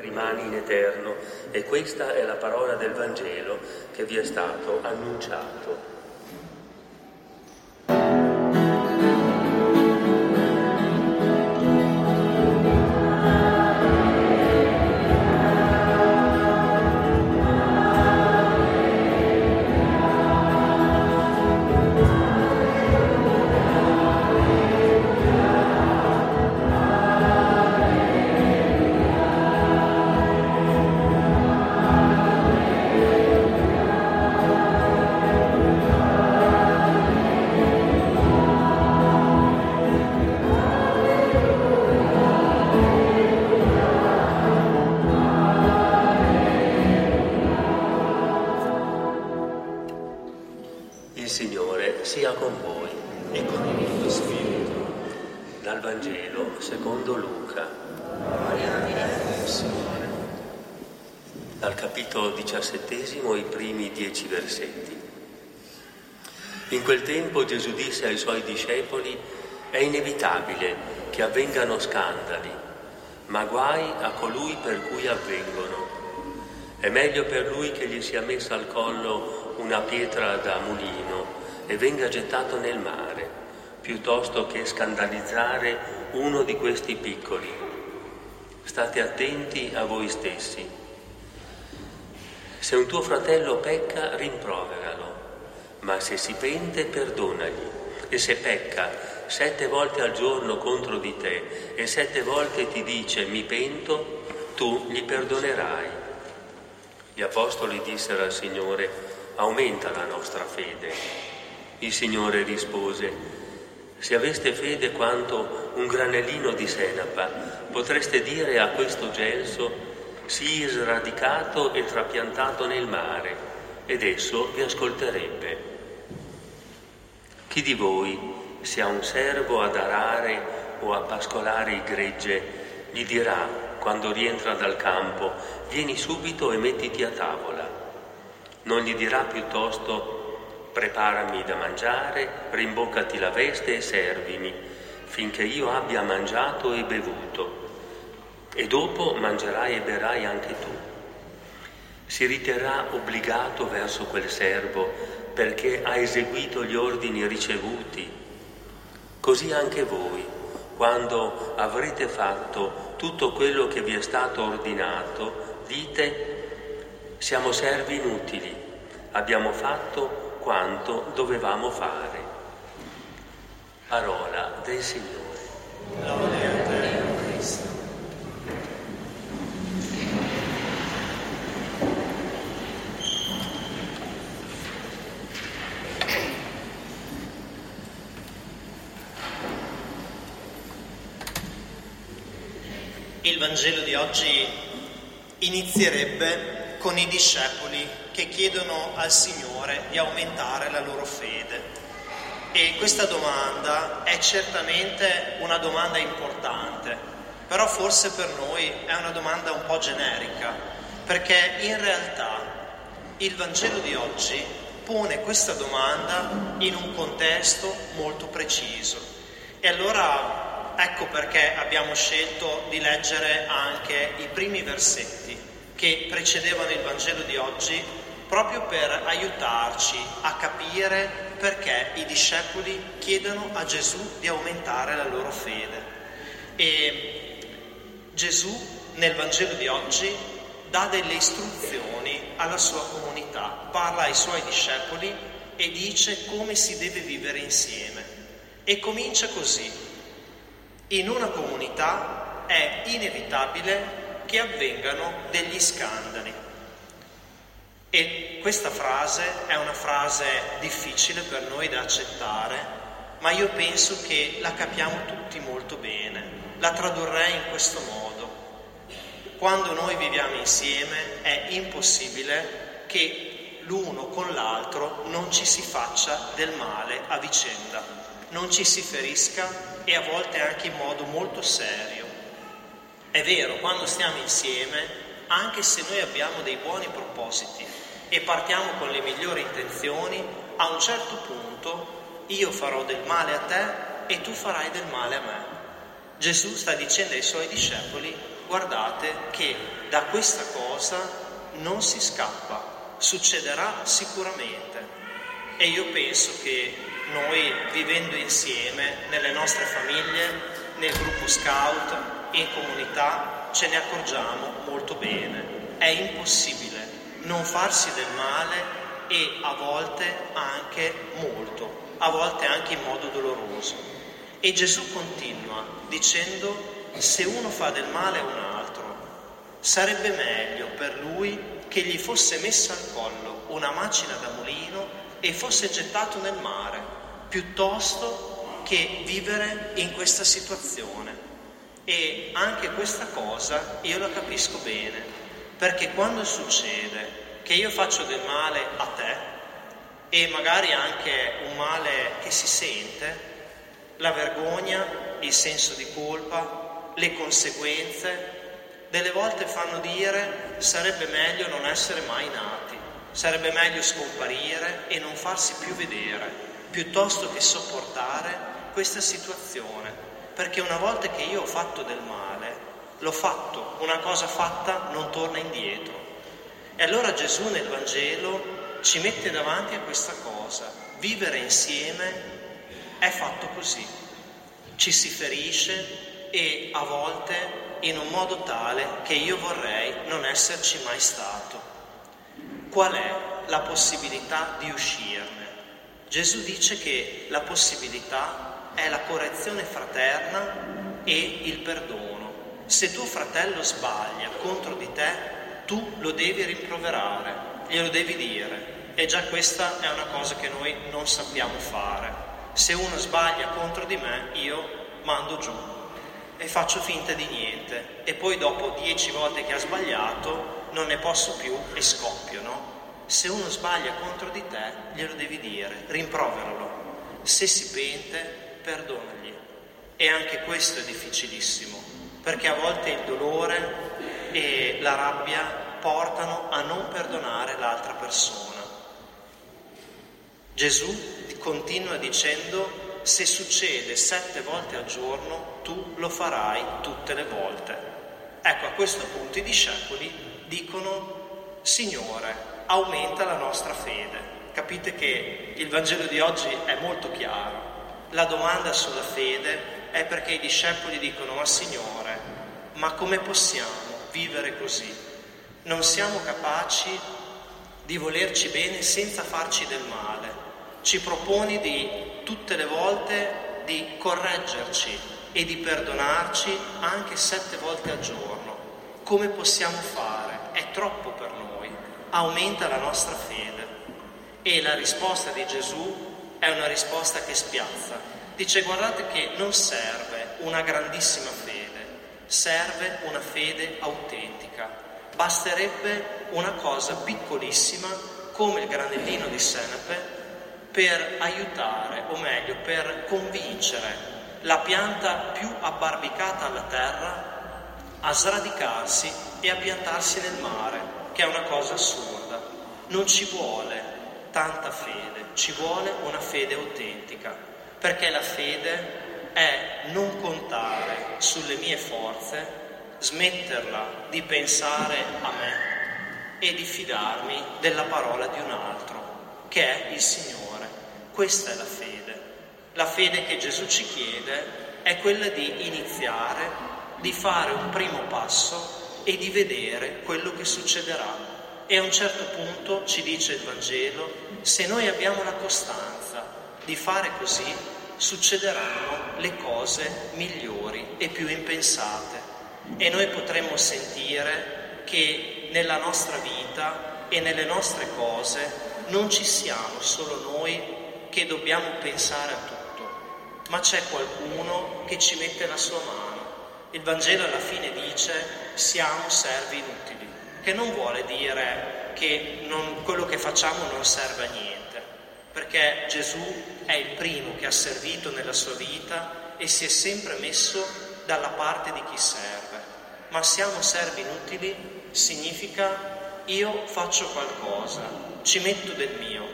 rimani in eterno e questa è la parola del Vangelo che vi è stato annunciato. Il Signore sia con voi e con il tuo spirito. dal Vangelo secondo Luca, Signore. dal capitolo diciassettesimo i primi dieci versetti. In quel tempo Gesù disse ai suoi discepoli, è inevitabile che avvengano scandali, ma guai a colui per cui avvengono. È meglio per lui che gli sia messa al collo una pietra da mulino e venga gettato nel mare, piuttosto che scandalizzare uno di questi piccoli. State attenti a voi stessi. Se un tuo fratello pecca, rimproveralo, ma se si pente, perdonagli. E se pecca sette volte al giorno contro di te e sette volte ti dice mi pento, tu gli perdonerai. Gli apostoli dissero al Signore, aumenta la nostra fede. Il Signore rispose, se aveste fede quanto un granellino di senapa, potreste dire a questo gelso, sii sradicato e trapiantato nel mare, ed esso vi ascolterebbe. Chi di voi, se ha un servo ad arare o a pascolare il gregge, gli dirà, quando rientra dal campo, vieni subito e mettiti a tavola. Non gli dirà piuttosto, preparami da mangiare, rimboccati la veste e servimi, finché io abbia mangiato e bevuto. E dopo mangerai e berai anche tu. Si riterrà obbligato verso quel servo perché ha eseguito gli ordini ricevuti. Così anche voi, quando avrete fatto tutto quello che vi è stato ordinato, dite siamo servi inutili, abbiamo fatto quanto dovevamo fare. Parola del Signore. Lode a te, Cristo. Il Vangelo di oggi inizierebbe con i discepoli che chiedono al Signore di aumentare la loro fede. E questa domanda è certamente una domanda importante, però forse per noi è una domanda un po' generica, perché in realtà il Vangelo di oggi pone questa domanda in un contesto molto preciso. E allora ecco perché abbiamo scelto di leggere anche i primi versetti che precedevano il Vangelo di oggi proprio per aiutarci a capire perché i discepoli chiedono a Gesù di aumentare la loro fede. E Gesù nel Vangelo di oggi dà delle istruzioni alla sua comunità, parla ai suoi discepoli e dice come si deve vivere insieme. E comincia così. In una comunità è inevitabile che avvengano degli scandali. E questa frase è una frase difficile per noi da accettare, ma io penso che la capiamo tutti molto bene. La tradurrei in questo modo. Quando noi viviamo insieme è impossibile che l'uno con l'altro non ci si faccia del male a vicenda, non ci si ferisca e a volte anche in modo molto serio. È vero, quando stiamo insieme, anche se noi abbiamo dei buoni propositi e partiamo con le migliori intenzioni, a un certo punto io farò del male a te e tu farai del male a me. Gesù sta dicendo ai suoi discepoli, guardate che da questa cosa non si scappa, succederà sicuramente. E io penso che noi vivendo insieme nelle nostre famiglie, nel gruppo scout, in comunità, ce ne accorgiamo molto bene. È impossibile non farsi del male e a volte anche molto, a volte anche in modo doloroso. E Gesù continua dicendo se uno fa del male a un altro, sarebbe meglio per lui che gli fosse messa al collo una macina da mulino e fosse gettato nel mare, piuttosto che vivere in questa situazione. E anche questa cosa io la capisco bene, perché quando succede che io faccio del male a te e magari anche un male che si sente, la vergogna, il senso di colpa, le conseguenze, delle volte fanno dire sarebbe meglio non essere mai nati, sarebbe meglio scomparire e non farsi più vedere, piuttosto che sopportare questa situazione, perché una volta che io ho fatto del male, l'ho fatto, una cosa fatta non torna indietro. E allora Gesù nel Vangelo ci mette davanti a questa cosa. Vivere insieme è fatto così. Ci si ferisce e a volte in un modo tale che io vorrei non esserci mai stato. Qual è la possibilità di uscirne? Gesù dice che la possibilità è la correzione fraterna e il perdono. Se tuo fratello sbaglia contro di te, tu lo devi rimproverare, glielo devi dire. E già questa è una cosa che noi non sappiamo fare. Se uno sbaglia contro di me, io mando giù e faccio finta di niente. E poi dopo dieci volte che ha sbagliato, non ne posso più e scoppio, no? Se uno sbaglia contro di te, glielo devi dire, rimproveralo. Se si pente, perdonagli. E anche questo è difficilissimo, perché a volte il dolore e la rabbia portano a non perdonare l'altra persona. Gesù continua dicendo, se succede sette volte al giorno, tu lo farai tutte le volte. Ecco, a questo punto i discepoli dicono, Signore, aumenta la nostra fede. Capite che il Vangelo di oggi è molto chiaro. La domanda sulla fede è perché i discepoli dicono, ma Signore, ma come possiamo? vivere così. Non siamo capaci di volerci bene senza farci del male. Ci proponi di tutte le volte di correggerci e di perdonarci anche sette volte al giorno. Come possiamo fare? È troppo per noi. Aumenta la nostra fede. E la risposta di Gesù è una risposta che spiazza. Dice guardate che non serve una grandissima fede serve una fede autentica. Basterebbe una cosa piccolissima come il granellino di senape per aiutare, o meglio, per convincere la pianta più abbarbicata alla terra a sradicarsi e a piantarsi nel mare, che è una cosa assurda. Non ci vuole tanta fede, ci vuole una fede autentica, perché la fede è non contare sulle mie forze, smetterla di pensare a me e di fidarmi della parola di un altro, che è il Signore. Questa è la fede. La fede che Gesù ci chiede è quella di iniziare, di fare un primo passo e di vedere quello che succederà. E a un certo punto ci dice il Vangelo, se noi abbiamo la costanza di fare così, succederanno le cose migliori e più impensate e noi potremmo sentire che nella nostra vita e nelle nostre cose non ci siamo solo noi che dobbiamo pensare a tutto, ma c'è qualcuno che ci mette la sua mano. Il Vangelo alla fine dice siamo servi inutili, che non vuole dire che non, quello che facciamo non serve a niente perché Gesù è il primo che ha servito nella sua vita e si è sempre messo dalla parte di chi serve. Ma siamo servi inutili significa io faccio qualcosa, ci metto del mio,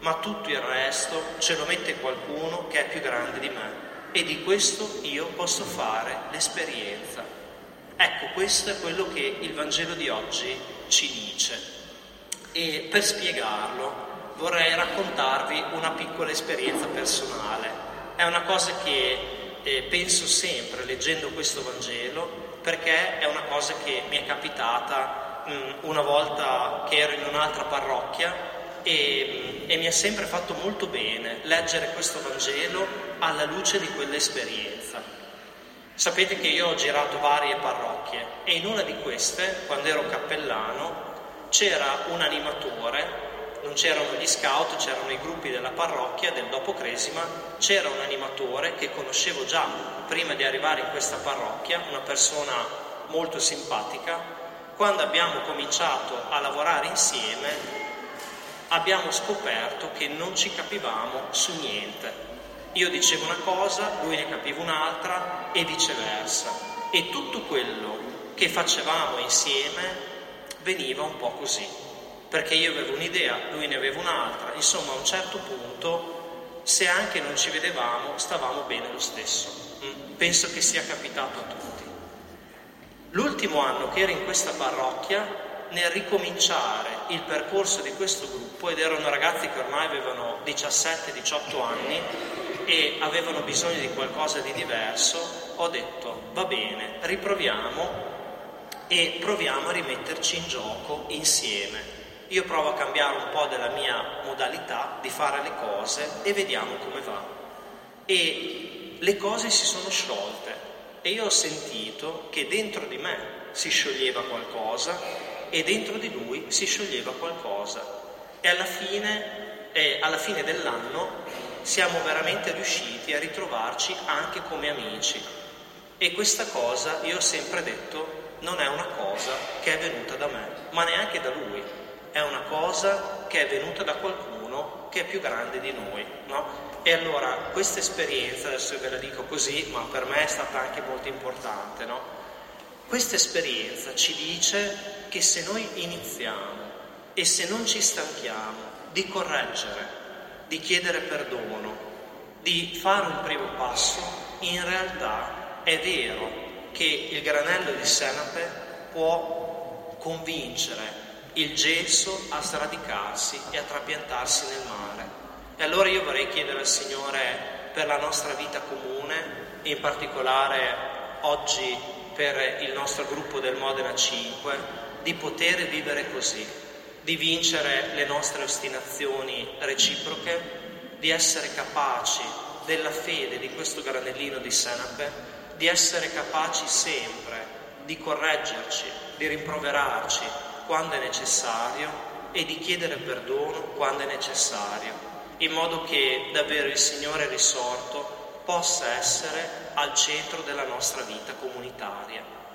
ma tutto il resto ce lo mette qualcuno che è più grande di me e di questo io posso fare l'esperienza. Ecco, questo è quello che il Vangelo di oggi ci dice. E per spiegarlo vorrei raccontarvi una piccola esperienza personale. È una cosa che eh, penso sempre leggendo questo Vangelo perché è una cosa che mi è capitata mh, mm, una volta che ero in un'altra parrocchia e, e, mi ha sempre fatto molto bene leggere questo Vangelo alla luce di quell'esperienza. Sapete che io ho girato varie parrocchie e in una di queste, quando ero cappellano, c'era un animatore, non c'erano gli scout, c'erano i gruppi della parrocchia del dopo Cresima, c'era un animatore che conoscevo già prima di arrivare in questa parrocchia, una persona molto simpatica. Quando abbiamo cominciato a lavorare insieme abbiamo scoperto che non ci capivamo su niente. Io dicevo una cosa, lui ne capiva un'altra e viceversa. E tutto quello che facevamo insieme veniva un po' così, perché io avevo un'idea, lui ne aveva un'altra, insomma a un certo punto, se anche non ci vedevamo, stavamo bene lo stesso. Mm, penso che sia capitato a tutti. L'ultimo anno che ero in questa parrocchia nel ricominciare il percorso di questo gruppo ed erano ragazzi che ormai avevano 17-18 anni e avevano bisogno di qualcosa di diverso, ho detto va bene, riproviamo e proviamo a rimetterci in gioco insieme. Io provo a cambiare un po' della mia modalità di fare le cose e vediamo come va. E le cose si sono sciolte e io ho sentito che dentro di me si scioglieva qualcosa e dentro di lui si scioglieva qualcosa. E alla fine, eh, alla fine dell'anno siamo veramente riusciti a ritrovarci anche come amici. E questa cosa, io ho sempre detto, non è una cosa che è venuta da me, ma neanche da lui. È una cosa che è venuta da qualcuno che è più grande di noi, no? E allora questa esperienza, adesso ve la dico così, ma per me è stata anche molto importante, no? Questa esperienza ci dice che se noi iniziamo e se non ci stanchiamo di correggere, di chiedere perdono, di fare un primo passo, in realtà è vero che il granello di senape può convincere il gesso a sradicarsi e a trapiantarsi nel mare. E allora io vorrei chiedere al Signore per la nostra vita comune, in particolare oggi per il nostro gruppo del Modena 5 di poter vivere così, di vincere le nostre ostinazioni reciproche, di essere capaci della fede di questo granellino di senape, di essere capaci sempre di correggerci, di rimproverarci quando è necessario e di chiedere perdono quando è necessario, in modo che davvero il Signore risorto possa essere al centro della nostra vita comunitaria.